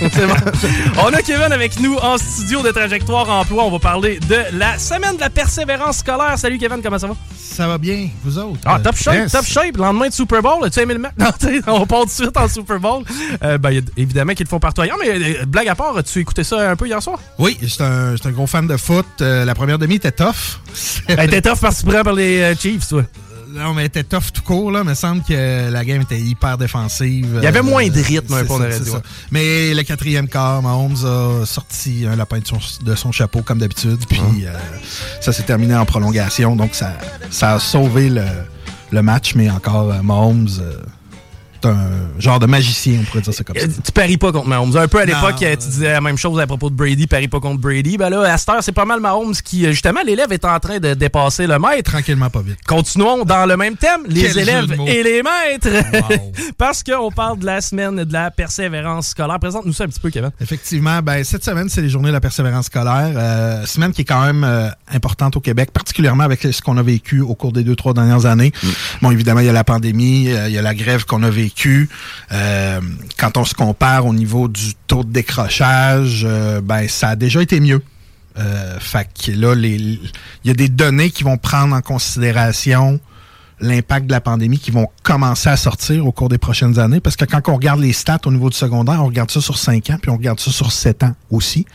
On a Kevin avec nous en studio de Trajectoire Emploi. On va parler de la semaine de la persévérance scolaire. Salut Kevin, comment ça va? Ça va bien, vous autres? Ah, top shape, Yes. top shape. Lendemain de Super Bowl, as-tu aimé le match? Non, tu on part tout de suite en Super Bowl. Euh, ben, a- évidemment qu'ils le font partout ailleurs, mais euh, blague à part, as-tu écouté ça un peu hier soir? Oui, j'étais un, gros fan de foot. Euh, la première demi était tough. Elle était tough parce que tu prends par les euh, Chiefs, toi. Non, mais était tough tout court, là. Il me semble que la game était hyper défensive. Il y avait Euh, moins de rythme, un peu, on. Mais le quatrième quart, Mahomes a sorti un lapin de son, de son chapeau, comme d'habitude. Puis euh, ça s'est terminé en prolongation. Donc, ça, ça a sauvé le, le match. Mais encore, euh, Mahomes, euh, un genre de magicien, on pourrait dire ça comme ça. Euh, Tu paries pas contre Mahomes. Un peu à l'époque, euh, tu disais la même chose à propos de Brady, parie pas contre Brady. Ben là, à cette heure, c'est pas mal Mahomes qui, euh, justement, l'élève est en train de dépasser le maître. Tranquillement, pas vite. Continuons dans le même thème, les Quel élèves et les maîtres. Wow. Parce qu'on parle de la semaine de la persévérance scolaire. Présente-nous ça un petit peu, Kevin. Effectivement, ben, cette semaine, c'est les journées de la persévérance scolaire. Euh, semaine qui est quand même euh, importante au Québec, particulièrement avec ce qu'on a vécu au cours des deux, trois dernières années. Bon, évidemment, il y a la pandémie, euh, il y a la grève qu'on a vécue. Euh, quand on se compare au niveau du taux de décrochage, euh, ben, ça a déjà été mieux. Euh, là, il y a des données qui vont prendre en considération l'impact de la pandémie qui vont commencer à sortir au cours des prochaines années? Parce que quand on regarde les stats au niveau du secondaire, on regarde ça sur 5 ans, puis on regarde ça sur 7 ans aussi.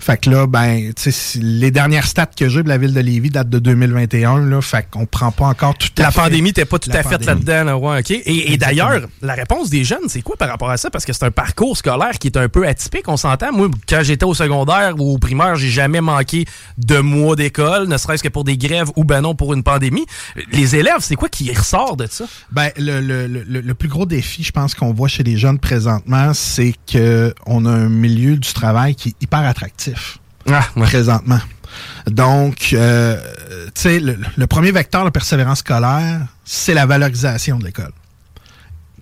Fait que là, ben, tu sais, si- les dernières stats que j'ai de la ville de Lévis datent de 2021, là. Fait qu'on prend pas encore tout à La fait- pandémie t'es pas tout à fait là-dedans, là, ouais, ok. Et, et d'ailleurs, la réponse des jeunes, c'est quoi par rapport à ça? Parce que c'est un parcours scolaire qui est un peu atypique, on s'entend. Moi, quand j'étais au secondaire ou au primaire, j'ai jamais manqué de mois d'école, ne serait-ce que pour des grèves ou ben non pour une pandémie. Les élèves, c'est quoi qui ressort de ça? Ben, le, le, le, le plus gros défi, je pense, qu'on voit chez les jeunes présentement, c'est que on a un milieu du travail qui est hyper attractif Ah, ouais. présentement. Donc, euh, tu sais, le, le premier vecteur de persévérance scolaire, c'est la valorisation de l'école.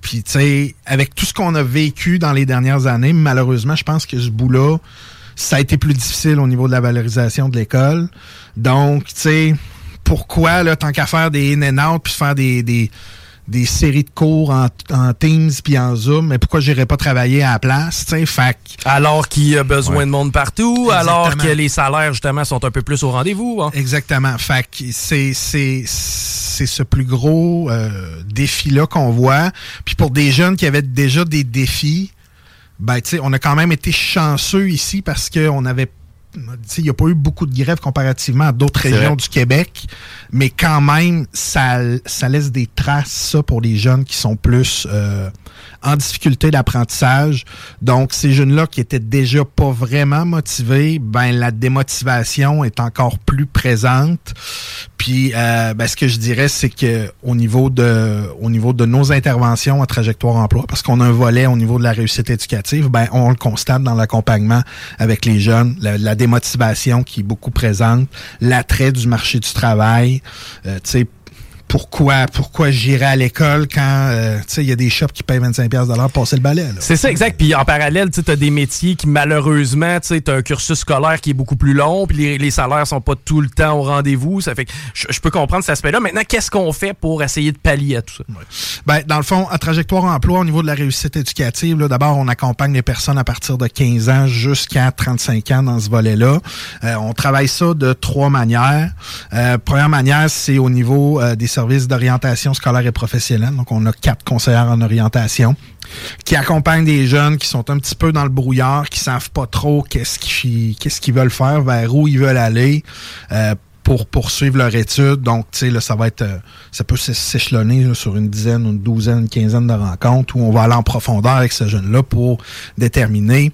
Puis, tu sais, avec tout ce qu'on a vécu dans les dernières années, malheureusement, je pense que ce bout-là, ça a été plus difficile au niveau de la valorisation de l'école. Donc, tu sais, pourquoi, là, tant qu'à faire des in and out, puis faire des, des, des séries de cours en, en Teams puis en Zoom, mais pourquoi j'irais pas travailler à la place, tu sais, fac. Alors qu'il y a besoin Ouais. de monde partout, alors que les salaires, justement, sont un peu plus au rendez-vous. hein. Exactement. Fait que c'est c'est c'est ce plus gros euh, défi là qu'on voit. Puis pour des jeunes qui avaient déjà des défis, ben tu sais, on a quand même été chanceux ici parce que on avait tu sais, il n'y a pas eu beaucoup de grèves comparativement à d'autres régions vrai. du Québec, mais quand même, ça, ça laisse des traces, ça, pour les jeunes qui sont plus euh, en difficulté d'apprentissage. Donc, ces jeunes-là qui étaient déjà pas vraiment motivés, ben la démotivation est encore plus présente. Puis, euh, ben, ce que je dirais, c'est que au niveau de, au niveau de nos interventions à trajectoire emploi, parce qu'on a un volet au niveau de la réussite éducative, ben on le constate dans l'accompagnement avec les jeunes, la, démotivation qui est beaucoup présente, l'attrait du marché du travail, euh, tu sais. Pourquoi, pourquoi j'irais à l'école quand euh, tu sais il y a des shops qui payent 25$ de l'heure pour passer le balai? Là. C'est ça, exact. Puis en parallèle, tu as des métiers qui, malheureusement, tu as un cursus scolaire qui est beaucoup plus long, puis les, les salaires sont pas tout le temps au rendez-vous. Ça fait que je, peux comprendre cet aspect-là. Maintenant, qu'est-ce qu'on fait pour essayer de pallier à tout ça? Ben, dans le fond, à trajectoire emploi, au niveau de la réussite éducative, là, d'abord, on accompagne les personnes à partir de 15 ans jusqu'à 35 ans dans ce volet-là. Euh, on travaille ça de trois manières. Euh, première manière, c'est au niveau euh, des services d'orientation scolaire et professionnelle. Donc, on a quatre conseillères en orientation qui accompagnent des jeunes qui sont un petit peu dans le brouillard, qui savent pas trop qu'est-ce qu'ils veulent faire, vers où ils veulent aller. euh, pour poursuivre leur étude. Donc, tu sais, ça va être, euh, ça peut s'é- s'échelonner sur une dizaine, une douzaine, une quinzaine de rencontres où on va aller en profondeur avec ce jeune-là pour déterminer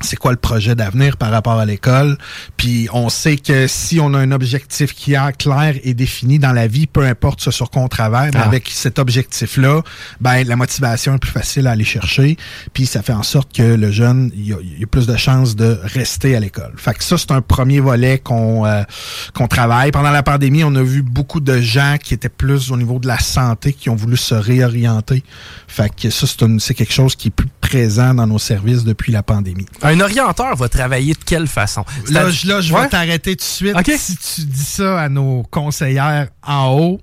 c'est quoi le projet d'avenir par rapport à l'école? Puis on sait que si on a un objectif qui est clair et défini dans la vie, peu importe ce sur quoi on travaille, mais Ah. avec cet objectif-là, ben la motivation est plus facile à aller chercher. Puis ça fait en sorte que le jeune, il a, il a plus de chances de rester à l'école. Fait que ça, c'est un premier volet qu'on euh, qu'on travaille. Pendant la pandémie, on a vu beaucoup de gens qui étaient plus au niveau de la santé, qui ont voulu se réorienter. Fait que ça, c'est quelque chose qui est plus présent dans nos services depuis la pandémie. Un orienteur va travailler de quelle façon? Là, je, là, je Ouais? vais t'arrêter tout de suite. Si tu dis ça à nos conseillères en haut,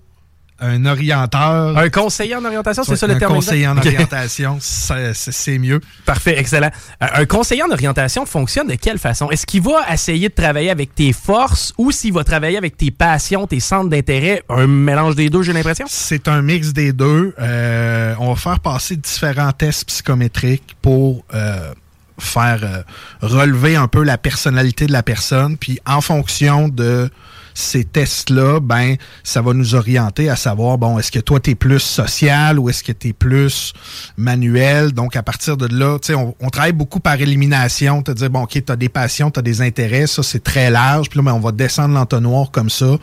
un orienteur. Un conseiller en orientation, c'est ça le un terme conseiller en orientation, c'est mieux. Parfait, excellent. Euh, Un conseiller en orientation fonctionne de quelle façon? Est-ce qu'il va essayer de travailler avec tes forces ou s'il va travailler avec tes passions, tes centres d'intérêt? Un mélange des deux, j'ai l'impression? C'est un mix des deux. Euh, on va faire passer différents tests psychométriques pour euh, faire euh, relever un peu la personnalité de la personne. Puis en fonction de ces tests-là, ben, ça va nous orienter à savoir, bon, est-ce que toi, tu es plus social ou est-ce que tu es plus manuel? Donc, à partir de là, tu sais, on, on travaille beaucoup par élimination, te dire, bon, OK, tu as des passions, tu as des intérêts, ça, c'est très large. Puis là, ben, on va descendre l'entonnoir comme ça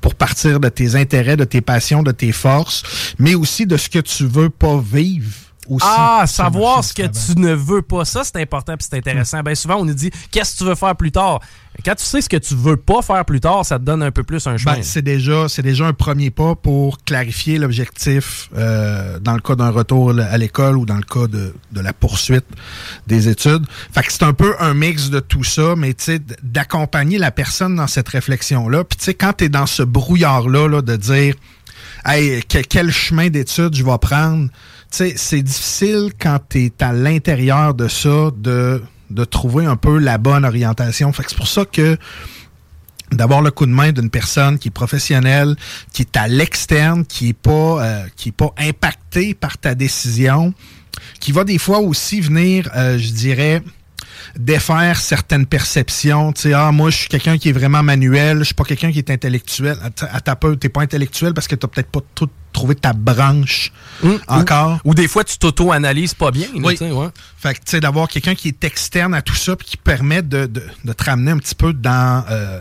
pour partir de tes intérêts, de tes passions, de tes forces, mais aussi de ce que tu veux pas vivre. Aussi Ah, savoir ce que tu ne veux pas, ça c'est important puis c'est intéressant. Bien souvent on nous dit qu'est-ce que tu veux faire plus tard? Quand tu sais ce que tu veux pas faire plus tard, ça te donne un peu plus un chemin. Ben, c'est déjà, c'est déjà un premier pas pour clarifier l'objectif euh, dans le cas d'un retour à l'école ou dans le cas de, de la poursuite des études. Fait que c'est un peu un mix de tout ça, mais tu sais, d'accompagner la personne dans cette réflexion-là. Puis tu sais, quand tu es dans ce brouillard-là là, de dire Hey, que- quel chemin d'études je vais prendre, c'est difficile quand tu es à l'intérieur de ça de, de trouver un peu la bonne orientation. Fait que c'est pour ça que d'avoir le coup de main d'une personne qui est professionnelle, qui est à l'externe, qui est pas euh, qui est pas impactée par ta décision, qui va des fois aussi venir, euh, je dirais, défaire certaines perceptions. Ah, moi, je suis quelqu'un qui est vraiment manuel, je suis pas quelqu'un qui est intellectuel. À ta- À ta t'es pas intellectuel parce que t'as peut-être pas tout trouvé ta branche encore. Ou, ou des fois tu t'auto-analyses pas bien. là, Oui. ouais. Fait que, tu sais, d'avoir quelqu'un qui est externe à tout ça puis qui permet de, de, de te ramener un petit peu dans... euh,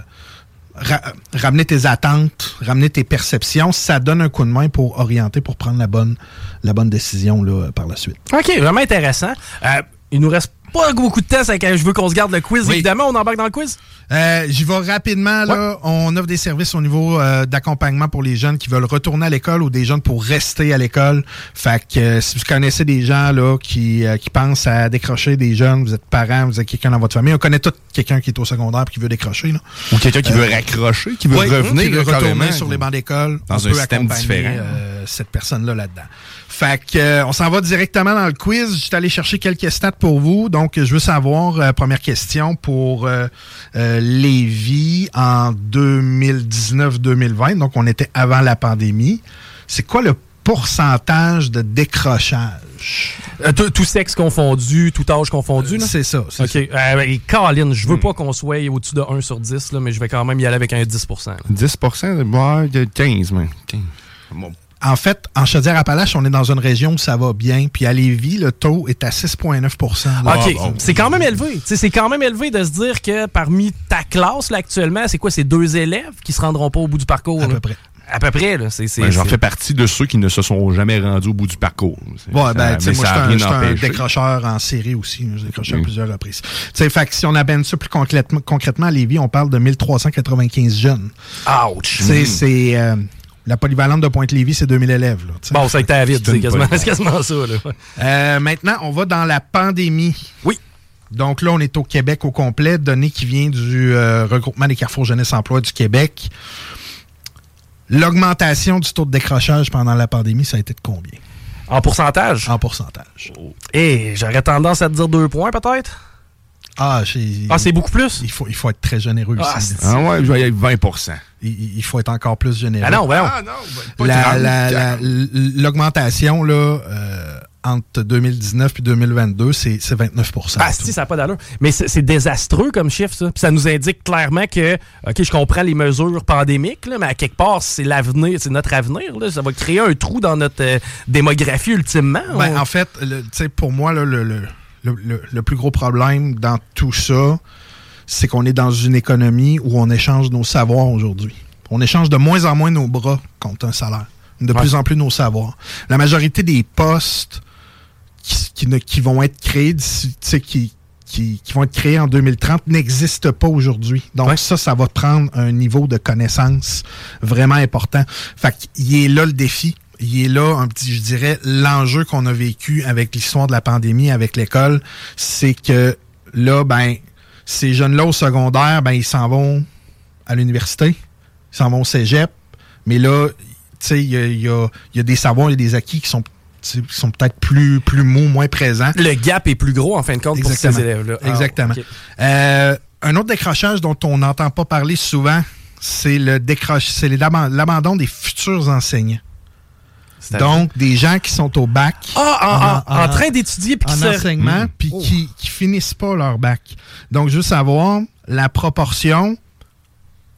ra- ramener tes attentes, ramener tes perceptions, ça donne un coup de main pour orienter, pour prendre la bonne, la bonne décision là, par la suite. OK, vraiment intéressant. Euh, il nous reste pas beaucoup de temps, je veux qu'on se garde le quiz. Évidemment, on embarque dans le quiz. Euh, J'y vais rapidement. Là. On offre des services au niveau euh, d'accompagnement pour les jeunes qui veulent retourner à l'école ou des jeunes pour rester à l'école. Fait que euh, si vous connaissez des gens là qui, euh, qui pensent à décrocher des jeunes, vous êtes parents, vous êtes quelqu'un dans votre famille, on connaît tout quelqu'un qui est au secondaire et qui veut décrocher. Là. Ou quelqu'un qui veut raccrocher, qui veut revenir. qui veut là, retourner sur les bancs d'école. Dans On un peut système accompagner, différent. euh, cette personne-là là-dedans. Fait que, euh, on s'en va directement dans le quiz. Je suis allé chercher quelques stats pour vous. Donc, je veux savoir, euh, première question pour euh, euh, Lévis en 2019-2020. Donc, on était avant la pandémie. C'est quoi le pourcentage de décrochage? Euh, tout, tout sexe confondu, tout âge confondu. là? C'est ça. OK. ça. Euh, et Colin, je veux pas qu'on soit au-dessus de 1 sur 10, là, mais je vais quand même y aller avec un 10 là. 10% ouais, de 15 même. 15. Bon. En fait, en Chaudière-Appalaches, on est dans une région où ça va bien. Puis à Lévis, le taux est à 6,9 là. OK, bon. c'est quand même élevé. C'est quand même élevé de se dire que parmi ta classe là, actuellement, c'est quoi? C'est deux élèves qui se rendront pas au bout du parcours? À là? peu près. À peu près, là. C'est, c'est, Ben, J'en fais partie de ceux qui ne se sont jamais rendus au bout du parcours. Ouais, ben, tu sais, mais moi, je suis un- je décrocheur en série aussi. J'ai décroché à Mm. plusieurs reprises. Tu sais, fait que si on amène ça plus concrètement, concrètement à Lévis, on parle de 1395 jeunes. Ouch! Tu sais, c'est... euh, la polyvalente de Pointe-Lévis, c'est 2000 élèves. Là. Bon, ça a été à vide, C'est quasiment, bonne c'est quasiment ça, là. Euh, maintenant, on va dans la pandémie. Oui. Donc là, on est au Québec au complet, données qui vient du euh, regroupement des carrefours jeunesse emploi du Québec. L'augmentation du taux de décrochage pendant la pandémie, ça a été de combien? En pourcentage? En pourcentage. Eh, j'aurais tendance à te dire deux points, peut-être? Ah, Ah, c'est beaucoup plus? il, faut, il faut être très généreux Ah, ici. c'est- Ah ouais, je vais y aller avec 20 Il, il- faut être encore plus généreux. Ah non, voyons. non, ben, La- 30, la- la- 40. L'augmentation là, euh, entre 2019 et 2022, c'est c'est 29% Ah, si, ça n'a pas d'allure. Mais c'est désastreux comme chiffre, ça. Puis ça nous indique clairement que, OK, je comprends les mesures pandémiques, là, mais à quelque part, c'est l'avenir, c'est notre avenir. Là. Ça va créer un trou dans notre euh, démographie ultimement. Ben, en fait, le- tu sais, pour moi, là, le, le, le- le- le plus gros problème dans tout ça, c'est qu'on est dans une économie où on échange nos savoirs aujourd'hui. On échange de moins en moins nos bras contre un salaire. De Ouais. plus en plus nos savoirs. La majorité des postes qui, qui ne- qui vont être créés qui, qui, qui vont être créés en 2030 n'existent pas aujourd'hui. Donc Ouais. ça, ça va prendre un niveau de connaissance vraiment important. Fait qu'il est là le défi. Il est là, un petit, je dirais, l'enjeu qu'on a vécu avec l'histoire de la pandémie, avec l'école, c'est que là, ben, ces jeunes-là au secondaire, ben, ils s'en vont à l'université, ils s'en vont au cégep, mais là, tu sais, il y a, y a- il y a des savoirs, a des acquis qui sont, qui sont peut-être plus, plus mous, moins présents. Le gap est plus gros, en fin de compte, pour ces élèves-là. Ah, Exactement. Euh, un autre décrochage dont on n'entend pas parler souvent, c'est le décroche, c'est l'abandon des futurs enseignants. Donc, des gens qui sont au bac. Ah, en, en- en- en train d'étudier puis en se... enseignement, Mm. puis Oh. qui, qui finissent pas leur bac. Donc, juste savoir la proportion,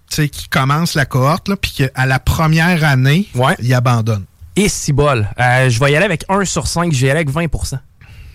tu sais, qui commence la cohorte, puis qu'à la première année, Ouais. ils abandonnent. Et si bol. Euh, je vais y aller avec 1 sur 5, je vais y aller avec 20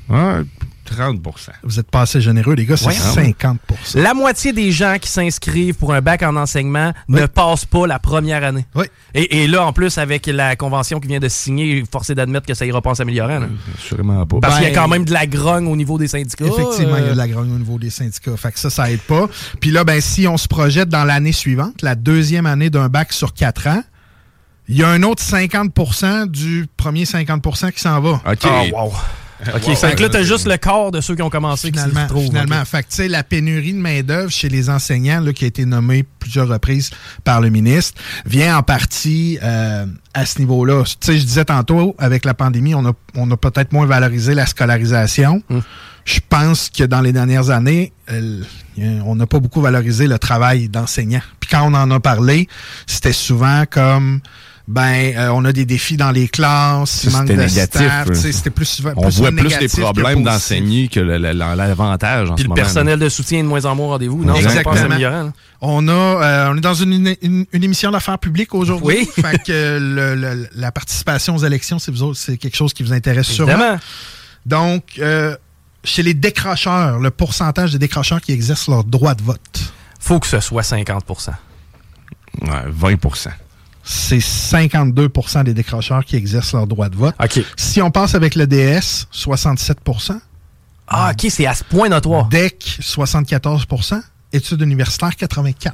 Ouais, 30% Vous êtes pas assez généreux, les gars, c'est Ouais. 50% La moitié des gens qui s'inscrivent pour un bac en enseignement ne passent pas la première année. Oui. Et, et là, en plus, avec la convention qui vient de signer, forcé d'admettre que ça ira pas en s'améliorant. là. Sûrement pas. Parce qu'il y a Ben, quand même de la grogne au niveau des syndicats. Effectivement, il y a Euh, de la grogne au niveau des syndicats. Fait que ça, ça aide pas. Puis là, ben, si on se projette dans l'année suivante, la deuxième année d'un bac sur quatre ans, il y a un autre 50% du premier 50% qui s'en va. OK. Ah, wow. OK, fait que là, t'as juste le quart de ceux qui ont commencé qui Finalement, retrouvent. finalement. OK. Fait que, tu sais, la pénurie de main-d'œuvre chez les enseignants, là, qui a été nommée plusieurs reprises par le ministre, vient en partie euh, à ce niveau-là. Tu sais, je disais tantôt, avec la pandémie, on a, on a peut-être moins valorisé la scolarisation. Hum. Je pense que dans les dernières années, euh, on n'a pas beaucoup valorisé le travail d'enseignant. Puis quand on en a parlé, c'était souvent comme ben euh, on a des défis dans les classes, il manque c'était de négatif, c'était plus souvent On voit plus les problèmes d'enseigner que l'avantage en Puis ce le moment. personnel de soutien est de moins en moins au rendez-vous. Non, Exactement. On a, euh, on est dans une, une, une émission d'affaires publiques aujourd'hui. Oui. fait que le- le- la participation aux élections, c'est vous autres, c'est quelque chose qui vous intéresse sûrement. Évidemment. Donc, euh, chez les décrocheurs, le pourcentage des décrocheurs qui exercent leur droit de vote, Faut que ce soit 50 Ouais, 20 c'est 52% des décrocheurs qui exercent leur droit de vote. Si on passe avec le DS, 67% Ah, OK, c'est à ce point notoire. DEC, 74% Études universitaires, 84%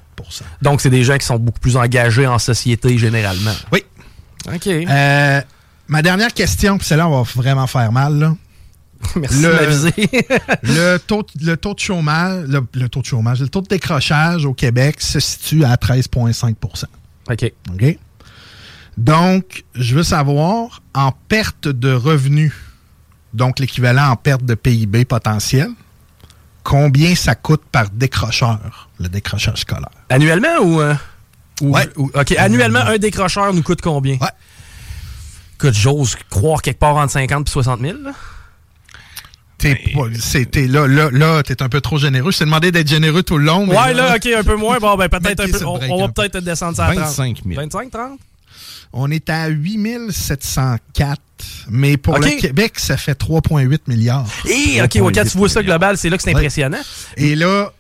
Donc, c'est des gens qui sont beaucoup plus engagés en société généralement. Oui. OK. Euh, ma dernière question, puis celle-là, on va vraiment faire mal. Là. Merci Le- de m'aviser. le, taux, le taux de chômage, le, le taux de chômage, le taux de décrochage au Québec se situe à 13,5 OK. OK? Donc, je veux savoir, en perte de revenus, donc l'équivalent en perte de PIB potentiel, combien ça coûte par décrocheur, le décrochage scolaire? Annuellement ou... euh, ou- Ouais. ou- OK, annuellement, un décrocheur nous coûte combien? Ouais. Écoute, j'ose croire quelque part entre 50 et 60 000. là. T'es c'est- t'es là, là, là, t'es un peu trop généreux. Je t'ai demandé d'être généreux tout le long. mais Ouais, là, OK, un peu moins. Bon, ben peut-être un peu... On, on va peut-être descendre ça à 30. 25 000. 25, 30? On est à 8704, mais pour le Québec, ça fait 3,8 milliards. Et OK, ouais, quand tu vois ça global, c'est là que c'est Ouais. impressionnant. Et là,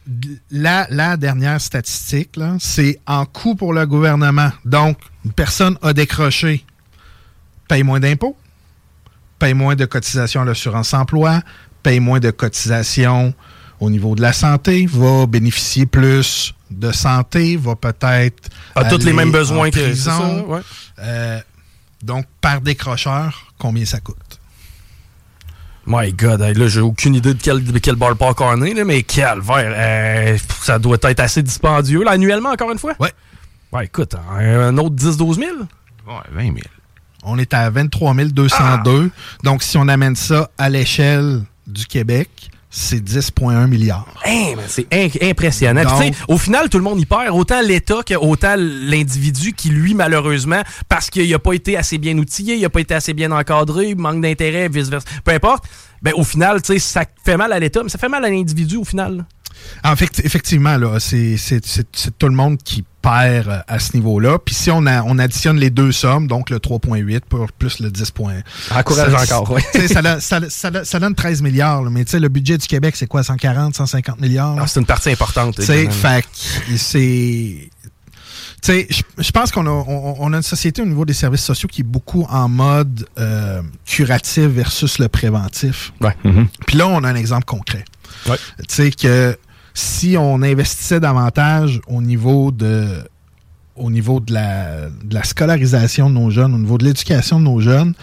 la, la dernière statistique, là, c'est en coût pour le gouvernement. Donc, une personne a décroché, paye moins d'impôts, paye moins de cotisations à l'assurance emploi, paye moins de cotisations au niveau de la santé, va bénéficier plus de santé, va peut-être A tous les mêmes besoins que ça, ouais. Euh, donc, par décrocheur, combien ça coûte? My God, hey, là, j'ai aucune idée de quel, de quel ballpark on est, là, mais calvaire, euh, ça doit être assez dispendieux, là, annuellement, encore une fois? Ouais. Ouais, écoute, un, un autre 10-12 000? Ouais, 20 000. On est à 23 202. Donc, si on amène ça à l'échelle du Québec, c'est 10,1 milliards. Mais c'est impressionnant. Donc- au final, tout le monde y perd. Autant l'État que autant l'individu qui, lui, malheureusement, parce qu'il n'a pas été assez bien outillé, il n'a pas été assez bien encadré, manque d'intérêt, vice-versa, peu importe, ben, au final, ça fait mal à l'État, mais ça fait mal à l'individu au final. Là. En fait, effectivement, là, c'est c'est- c'est- c'est tout le monde qui perd euh, à ce niveau-là. Puis si on, a, on additionne les deux sommes, donc le 3,8 pour- plus le 10 points. Encourage ça- encore, sais, ça, donne- ça, ça- ça donne 13 milliards, là, mais tu sais, le budget du Québec, c'est quoi, 140, 150 milliards? Ah, c'est une partie importante. Tu sais, évidemment. fait que c'est. Tu sais, je pense qu'on a, on, on a une société au niveau des services sociaux qui est beaucoup en mode euh, curatif versus le préventif. Ouais. Puis là, on a un exemple concret. Ouais. Tu sais que si on investissait davantage au niveau de la, scolarisation de nos jeunes, au niveau de l'éducation de nos jeunes,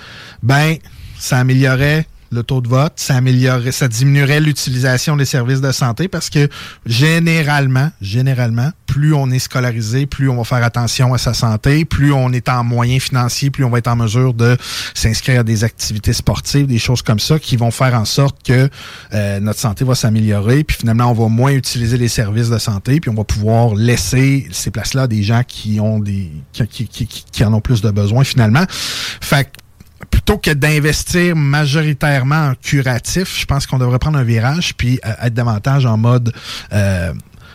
ben ça améliorerait le taux de vote, ça améliorerait, ça diminuerait l'utilisation des services de santé parce que généralement, généralement, plus on est scolarisé, plus on va faire attention à sa santé, plus on est en moyens financiers, plus on va être en mesure de s'inscrire à des activités sportives, des choses comme ça qui vont faire en sorte que euh, notre santé va s'améliorer, puis finalement on va moins utiliser les services de santé, puis on va pouvoir laisser ces places-là à des gens qui ont des qui, qui, qui, qui- en ont plus de besoins finalement. Fait que plutôt que d'investir majoritairement en curatif, je pense qu'on devrait prendre un virage puis euh, être davantage en mode euh,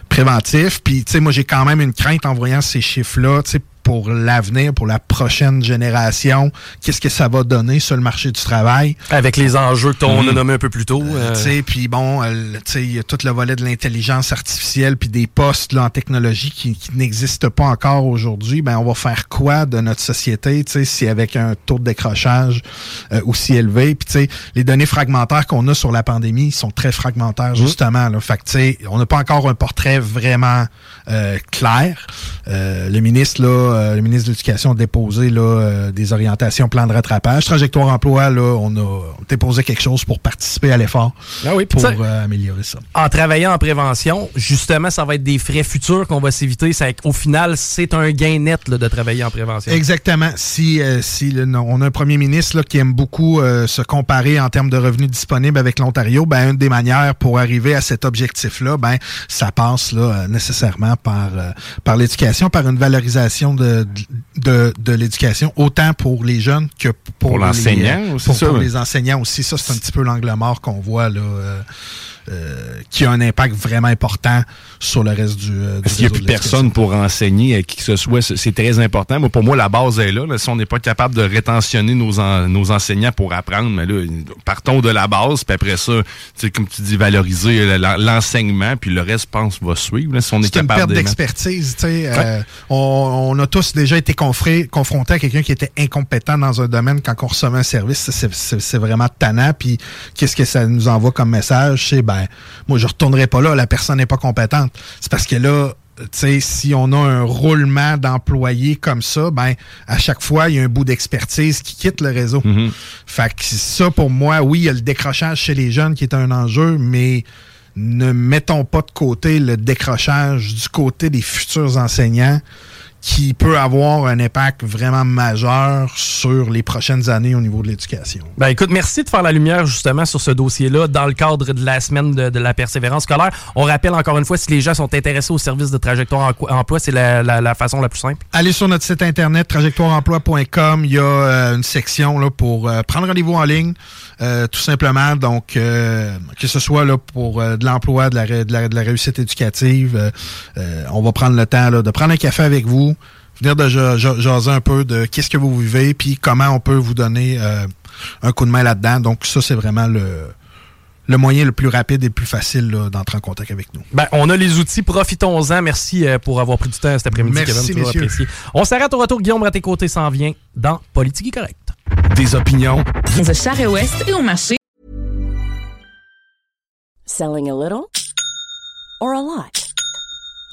préventif. Puis, tu sais, moi, j'ai quand même une crainte en voyant ces chiffres-là, pour l'avenir, pour la prochaine génération. Qu'est-ce que ça va donner sur le marché du travail? Avec les enjeux que on a nommés un peu plus tôt. euh, Tu sais, puis bon, euh, le- tu sais, il y a tout le volet de l'intelligence artificielle puis des postes là, en technologie qui, qui n'existent pas encore aujourd'hui. Ben, on va faire quoi de notre société, tu sais, si avec un taux de décrochage euh, aussi élevé? Puis tu sais, les données fragmentaires qu'on a sur la pandémie sont très fragmentaires justement. Là. Fait que tu sais, on n'a pas encore un portrait vraiment euh, clair. Euh, le ministre là, euh, le ministre de l'Éducation a déposé là euh, des orientations, plan de rattrapage, trajectoire emploi là, on a déposé quelque chose pour participer à l'effort Ah oui, pour euh, améliorer ça. en travaillant en prévention, justement, ça va être des frais futurs qu'on va s'éviter. Au final, c'est un gain net là, de travailler en prévention. Exactement. Si, si le- non, on a un premier ministre là, qui aime beaucoup se comparer en termes de revenus disponibles avec l'Ontario, ben une des manières pour arriver à cet objectif-là, ben ça passe là nécessairement par par l'éducation, par une valorisation de de, de l'éducation, autant pour les jeunes que pour, Pour les- l'enseignant aussi, pour, ça, pour ouais. les enseignants aussi. Ça, c'est un petit peu l'angle mort qu'on voit là. euh, euh, qui a un impact vraiment important sur le reste du, euh, du qu'il n'y a plus personne pour enseigner à qui que ce soit? C'est- très important. Moi, pour moi, la base est là. là. Si on n'est pas capable de rétentionner nos, en- nos enseignants pour apprendre, mais là, partons de la base, puis après ça, comme tu dis, valoriser l'enseignement, puis le reste, je pense, va suivre. là, si on est, C'est une capable perte d'expertise. euh, on, on a tous déjà été confré- confrontés à quelqu'un qui était incompétent dans un domaine quand on recevait un service. C'est vraiment tannant. Puis qu'est-ce que ça nous envoie comme message? C'est ben, moi, je retournerai pas là. La personne n'est pas compétente. C'est parce que là, tu sais, si on a un roulement d'employés comme ça, ben, à chaque fois, il y a un bout d'expertise qui quitte le réseau. Fait que ça, pour moi, oui, il y a le décrochage chez les jeunes qui est un enjeu, mais ne mettons pas de côté le décrochage du côté des futurs enseignants qui peut avoir un impact vraiment majeur sur les prochaines années au niveau de l'éducation. Ben écoute, merci de faire la lumière justement sur ce dossier-là dans le cadre de la semaine de, de la persévérance scolaire. On rappelle encore une fois, si les gens sont intéressés au service de trajectoire emploi, c'est la, la- la façon la plus simple. Allez sur notre site internet trajectoireemploi.com, il y a euh, une section là, pour euh, prendre rendez-vous en ligne, euh, tout simplement. Donc, que ce soit là, pour de l'emploi, de la, de, réussite éducative, on va prendre le temps là, de prendre un café avec vous, venir de ja- ja- jaser un peu de qu'est-ce que vous vivez, puis comment on peut vous donner euh, un coup de main là-dedans. Donc, ça, c'est vraiment le, le moyen le plus rapide et le plus facile là, d'entrer en contact avec nous. Ben, on a les outils, profitons-en. Merci euh, pour avoir pris du temps cet après-midi, Merci, Kevin. toujours apprécié. On s'arrête au retour. Guillaume Raté-Côté s'en vient dans Politique correct. Des opinions, de Charest-Ouest et au marché. Selling a little or a lot?